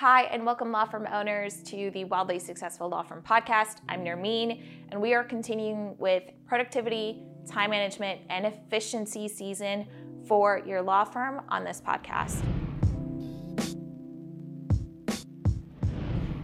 Hi, and welcome, law firm owners, to the Wildly Successful Law Firm Podcast. I'm Nermeen, and we are continuing with productivity, time management, and efficiency season for your law firm on this podcast.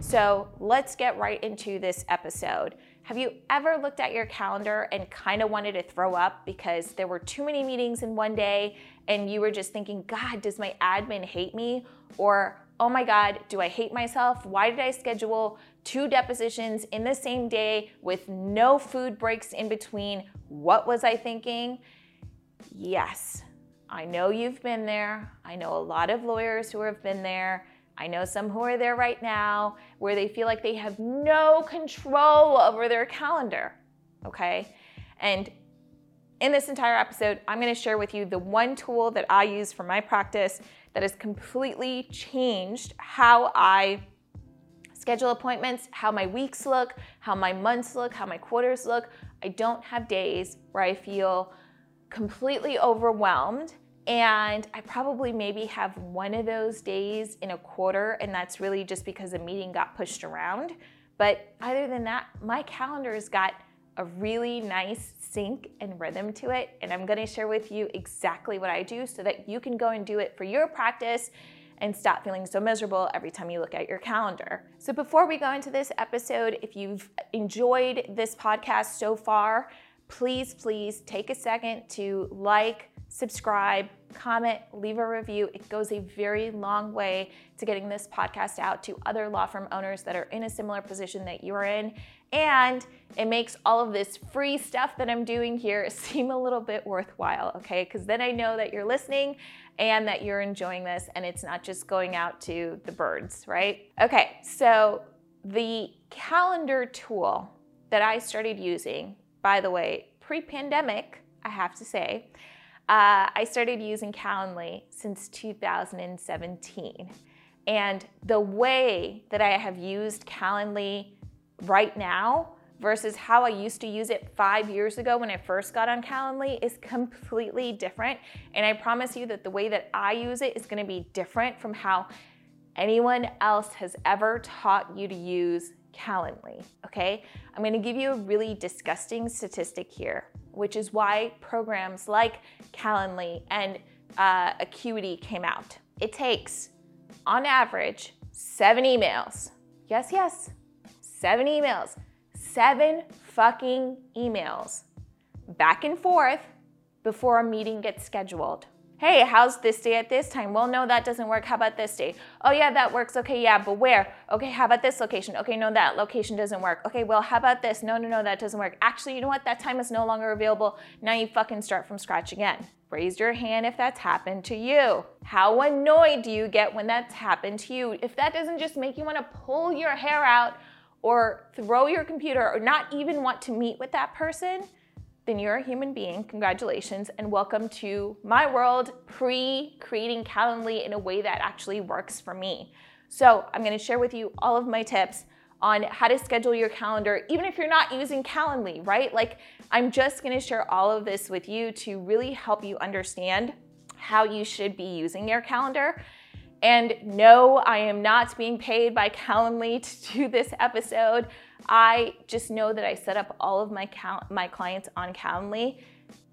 So let's get right into this episode. Have you ever looked at your calendar and kind of wanted to throw up because there were too many meetings in one day and you were just thinking, God, does my admin hate me? Or, oh my God, do I hate myself? Why did I schedule two depositions in the same day with no food breaks in between? What was I thinking? Yes, I know you've been there. I know a lot of lawyers who have been there. I know some who are there right now where they feel like they have no control over their calendar. Okay? And in this entire episode, I'm going to share with you the one tool that I use for my practice that has completely changed how I schedule appointments, how my weeks look, how my months look, how my quarters look. I don't have days where I feel completely overwhelmed and I probably maybe have one of those days in a quarter, and that's really just because a meeting got pushed around. But other than that, my calendar's got a really nice sync and rhythm to it. And I'm gonna share with you exactly what I do so that you can go and do it for your practice and stop feeling so miserable every time you look at your calendar. So, before we go into this episode, if you've enjoyed this podcast so far, please, please take a second to like, subscribe, comment, leave a review. It goes a very long way to getting this podcast out to other law firm owners that are in a similar position that you're in. And it makes all of this free stuff that I'm doing here seem a little bit worthwhile, okay? Because then I know that you're listening and that you're enjoying this and it's not just going out to the birds, right? Okay, so the calendar tool that I started using, by the way, pre pandemic, I have to say, uh, I started using Calendly since 2017. And the way that I have used Calendly right now versus how I used to use it five years ago when I first got on Calendly is completely different. And I promise you that the way that I use it is gonna be different from how anyone else has ever taught you to use Calendly, okay? I'm gonna give you a really disgusting statistic here, which is why programs like Calendly and uh, Acuity came out. It takes, on average, seven emails. Yes, yes, seven emails. Seven fucking emails back and forth before a meeting gets scheduled hey, how's this day at this time? Well, no, that doesn't work. How about this day? Oh, yeah, that works. Okay, yeah, but where? Okay, how about this location? Okay, no, that location doesn't work. Okay, well, how about this? No, no, no, that doesn't work. Actually, you know what? That time is no longer available. Now you fucking start from scratch again. Raise your hand if that's happened to you. How annoyed do you get when that's happened to you? If that doesn't just make you want to pull your hair out or throw your computer or not even want to meet with that person, then you're a human being. Congratulations, and welcome to my world pre creating Calendly in a way that actually works for me. So, I'm gonna share with you all of my tips on how to schedule your calendar, even if you're not using Calendly, right? Like, I'm just gonna share all of this with you to really help you understand how you should be using your calendar. And no, I am not being paid by Calendly to do this episode. I just know that I set up all of my cal- my clients on Calendly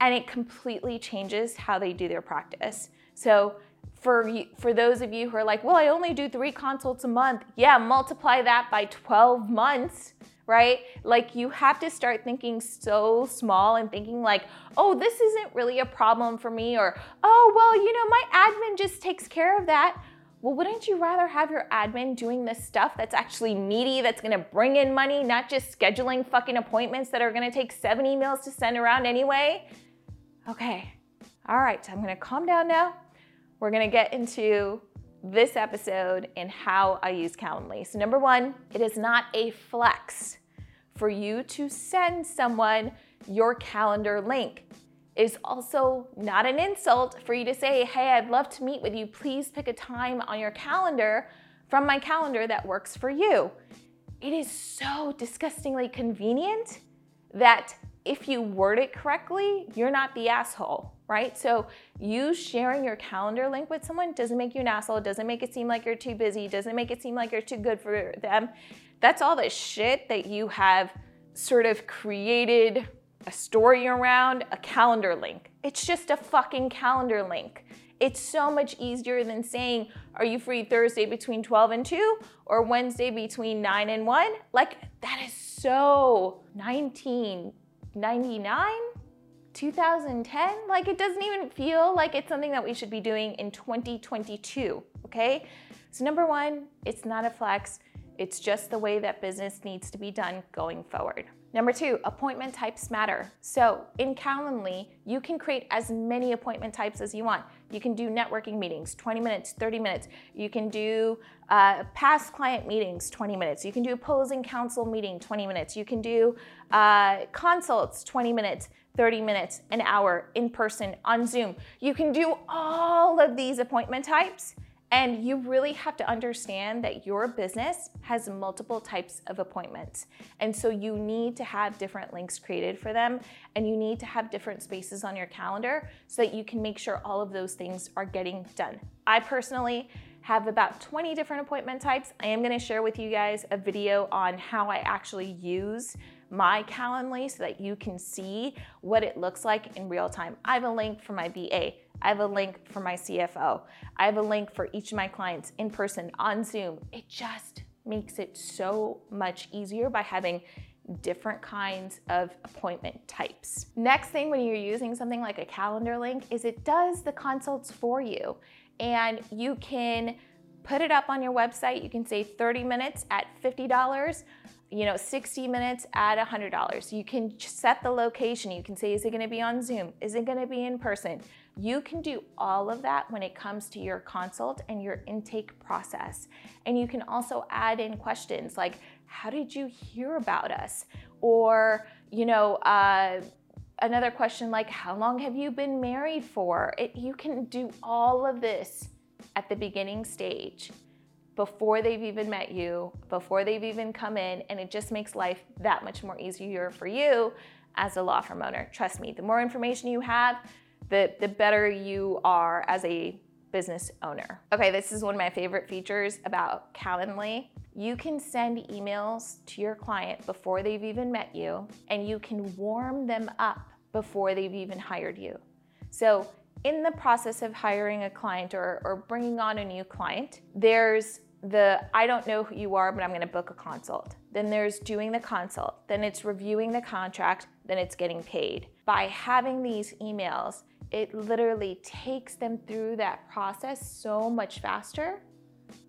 and it completely changes how they do their practice. So for for those of you who are like, "Well, I only do 3 consults a month." Yeah, multiply that by 12 months, right? Like you have to start thinking so small and thinking like, "Oh, this isn't really a problem for me," or, "Oh, well, you know, my admin just takes care of that." Well, wouldn't you rather have your admin doing this stuff that's actually meaty, that's gonna bring in money, not just scheduling fucking appointments that are gonna take seven emails to send around anyway? Okay, all right, so I'm gonna calm down now. We're gonna get into this episode and how I use Calendly. So, number one, it is not a flex for you to send someone your calendar link is also not an insult for you to say, hey, I'd love to meet with you. Please pick a time on your calendar from my calendar that works for you. It is so disgustingly convenient that if you word it correctly, you're not the asshole. right? So you sharing your calendar link with someone doesn't make you an asshole, doesn't make it seem like you're too busy, doesn't make it seem like you're too good for them. That's all the shit that you have sort of created a story around a calendar link. It's just a fucking calendar link. It's so much easier than saying, Are you free Thursday between 12 and 2 or Wednesday between 9 and 1? Like, that is so 1999, 2010. Like, it doesn't even feel like it's something that we should be doing in 2022, okay? So, number one, it's not a flex, it's just the way that business needs to be done going forward. Number two, appointment types matter. So in Calendly, you can create as many appointment types as you want. You can do networking meetings, 20 minutes, 30 minutes. You can do uh, past client meetings, 20 minutes. You can do opposing counsel meeting, 20 minutes. You can do uh, consults, 20 minutes, 30 minutes, an hour in person on Zoom. You can do all of these appointment types and you really have to understand that your business has multiple types of appointments. And so you need to have different links created for them, and you need to have different spaces on your calendar so that you can make sure all of those things are getting done. I personally have about 20 different appointment types. I am gonna share with you guys a video on how I actually use my Calendly so that you can see what it looks like in real time. I have a link for my BA. I have a link for my CFO. I have a link for each of my clients in person on Zoom. It just makes it so much easier by having different kinds of appointment types. Next thing when you're using something like a calendar link is it does the consults for you and you can put it up on your website. You can say 30 minutes at $50 you know, 60 minutes at $100. You can set the location. You can say, is it going to be on Zoom? Is it going to be in person? You can do all of that when it comes to your consult and your intake process. And you can also add in questions like, how did you hear about us? Or, you know, uh, another question like, how long have you been married for? It, you can do all of this at the beginning stage before they've even met you, before they've even come in, and it just makes life that much more easier for you as a law firm owner. Trust me, the more information you have, the, the better you are as a business owner. Okay, this is one of my favorite features about Calendly. You can send emails to your client before they've even met you, and you can warm them up before they've even hired you. So, in the process of hiring a client or, or bringing on a new client, there's the I don't know who you are, but I'm going to book a consult. Then there's doing the consult. Then it's reviewing the contract. Then it's getting paid. By having these emails, it literally takes them through that process so much faster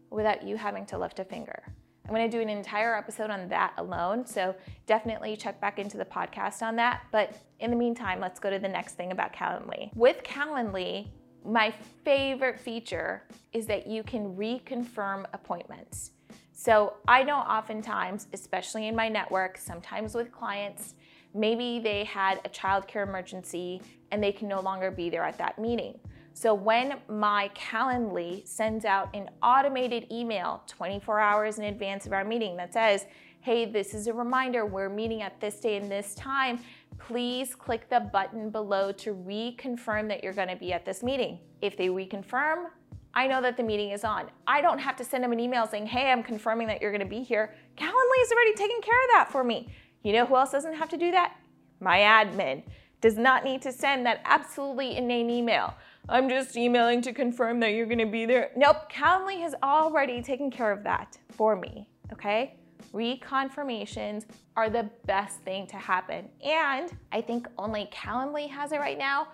without you having to lift a finger. I'm going to do an entire episode on that alone, so definitely check back into the podcast on that. But in the meantime, let's go to the next thing about Calendly. With Calendly, my favorite feature is that you can reconfirm appointments. So I know oftentimes, especially in my network, sometimes with clients, maybe they had a childcare emergency and they can no longer be there at that meeting. So when my Calendly sends out an automated email 24 hours in advance of our meeting that says, hey, this is a reminder, we're meeting at this day and this time, please click the button below to reconfirm that you're gonna be at this meeting. If they reconfirm, I know that the meeting is on. I don't have to send them an email saying, hey, I'm confirming that you're gonna be here. Calendly is already taking care of that for me. You know who else doesn't have to do that? My admin does not need to send that absolutely inane email. I'm just emailing to confirm that you're gonna be there. Nope, Calendly has already taken care of that for me, okay? Reconfirmations are the best thing to happen. And I think only Calendly has it right now.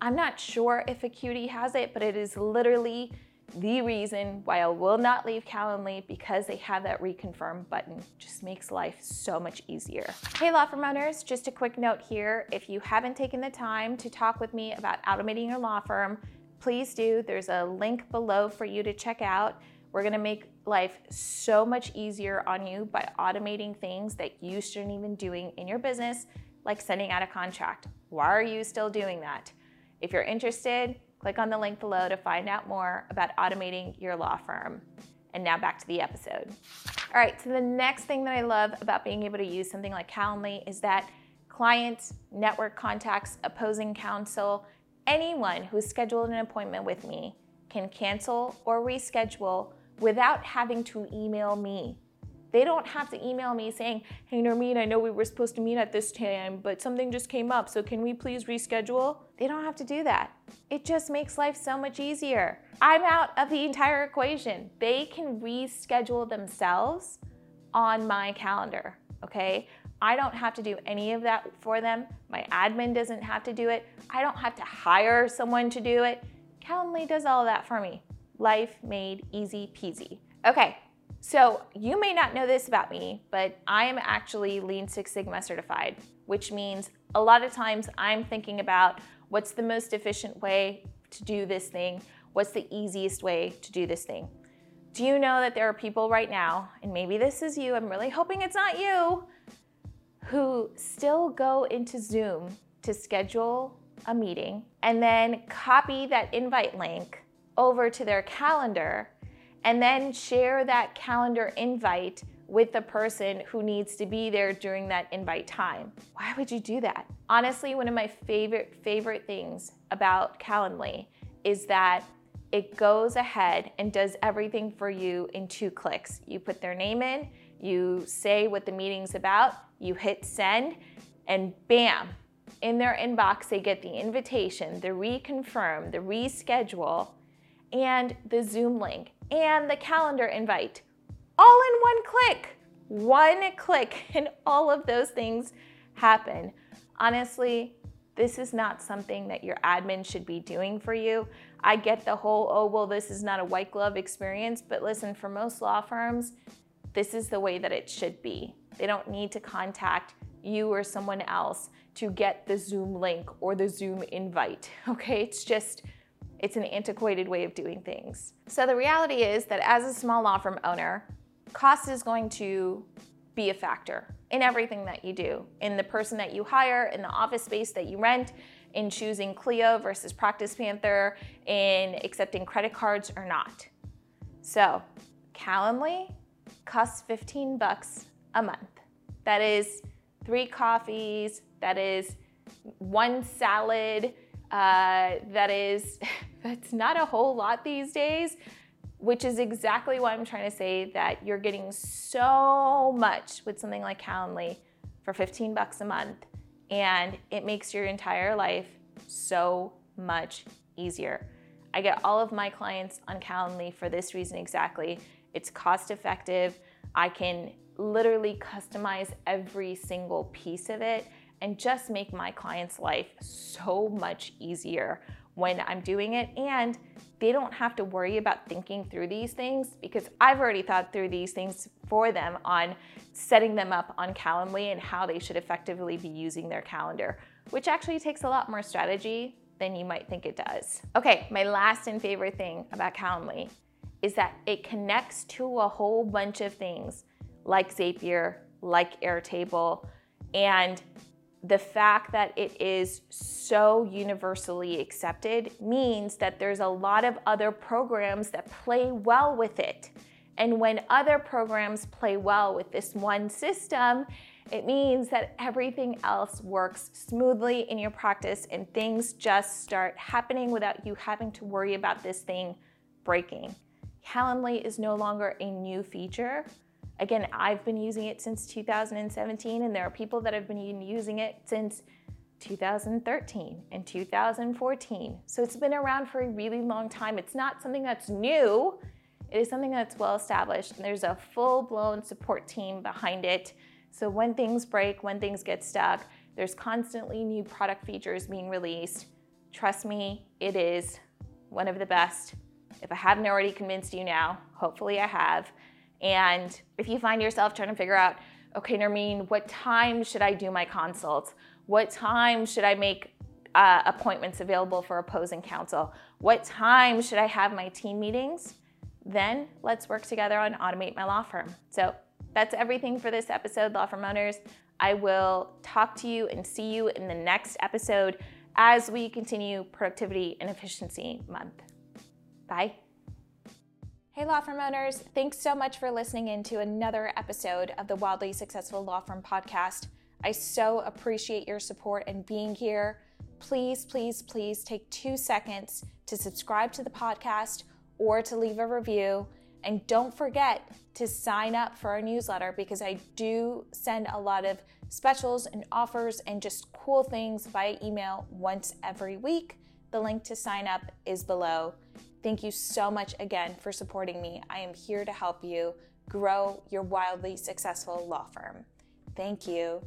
I'm not sure if Acuity has it, but it is literally the reason why I will not leave Calendly because they have that reconfirm button. Just makes life so much easier. Hey, law firm owners, just a quick note here. If you haven't taken the time to talk with me about automating your law firm, please do. There's a link below for you to check out. We're gonna make life so much easier on you by automating things that you shouldn't even be doing in your business, like sending out a contract. Why are you still doing that? If you're interested, Click on the link below to find out more about automating your law firm. And now back to the episode. All right, so the next thing that I love about being able to use something like Calendly is that clients, network contacts, opposing counsel, anyone who's scheduled an appointment with me can cancel or reschedule without having to email me. They don't have to email me saying, Hey, Nermeen, I know we were supposed to meet at this time, but something just came up, so can we please reschedule? They don't have to do that. It just makes life so much easier. I'm out of the entire equation. They can reschedule themselves on my calendar, okay? I don't have to do any of that for them. My admin doesn't have to do it. I don't have to hire someone to do it. Calendly does all that for me. Life made easy peasy. Okay, so you may not know this about me, but I am actually Lean Six Sigma certified, which means a lot of times I'm thinking about what's the most efficient way to do this thing, what's the easiest way to do this thing. Do you know that there are people right now, and maybe this is you, I'm really hoping it's not you, who still go into Zoom to schedule a meeting and then copy that invite link over to their calendar and then share that calendar invite with the person who needs to be there during that invite time. Why would you do that? Honestly, one of my favorite favorite things about Calendly is that it goes ahead and does everything for you in two clicks. You put their name in, you say what the meeting's about, you hit send, and bam, in their inbox they get the invitation, the reconfirm, the reschedule, and the Zoom link and the calendar invite all in one click. One click, and all of those things happen. Honestly, this is not something that your admin should be doing for you. I get the whole, oh, well, this is not a white glove experience, but listen, for most law firms, this is the way that it should be. They don't need to contact you or someone else to get the Zoom link or the Zoom invite, okay? It's just, it's an antiquated way of doing things. So the reality is that as a small law firm owner, cost is going to be a factor in everything that you do, in the person that you hire, in the office space that you rent, in choosing Clio versus Practice Panther, in accepting credit cards or not. So, Calendly costs 15 bucks a month. That is three coffees, that is one salad, uh, that is that's not a whole lot these days, which is exactly why I'm trying to say that you're getting so much with something like Calendly for 15 bucks a month, and it makes your entire life so much easier. I get all of my clients on Calendly for this reason exactly. It's cost effective. I can literally customize every single piece of it and just make my client's life so much easier when I'm doing it. And they don't have to worry about thinking through these things because I've already thought through these things for them on setting them up on Calendly and how they should effectively be using their calendar, which actually takes a lot more strategy than you might think it does. Okay, my last and favorite thing about Calendly is that it connects to a whole bunch of things like Zapier, like Airtable, and the fact that it is so universally accepted means that there's a lot of other programs that play well with it. And when other programs play well with this one system, it means that everything else works smoothly in your practice and things just start happening without you having to worry about this thing breaking. Calendly is no longer a new feature. Again, I've been using it since 2017, and there are people that have been using it since 2013 and 2014. So it's been around for a really long time. It's not something that's new, it is something that's well established, and there's a full blown support team behind it. So when things break, when things get stuck, there's constantly new product features being released. Trust me, it is one of the best. If I haven't already convinced you now, hopefully I have. And if you find yourself trying to figure out, okay, Nermeen, what time should I do my consults? What time should I make uh, appointments available for opposing counsel? What time should I have my team meetings? Then let's work together on Automate My Law Firm. So that's everything for this episode, Law Firm Owners. I will talk to you and see you in the next episode as we continue Productivity and Efficiency Month. Bye. Hey, law firm owners. Thanks so much for listening in to another episode of the Wildly Successful Law Firm podcast. I so appreciate your support and being here. please, please, please take two seconds to subscribe to the podcast or to leave a review. And don't forget to sign up for our newsletter because I do send a lot of specials and offers and just cool things via email once every week. The link to sign up is below. Thank you so much again for supporting me. I am here to help you grow your wildly successful law firm. Thank you.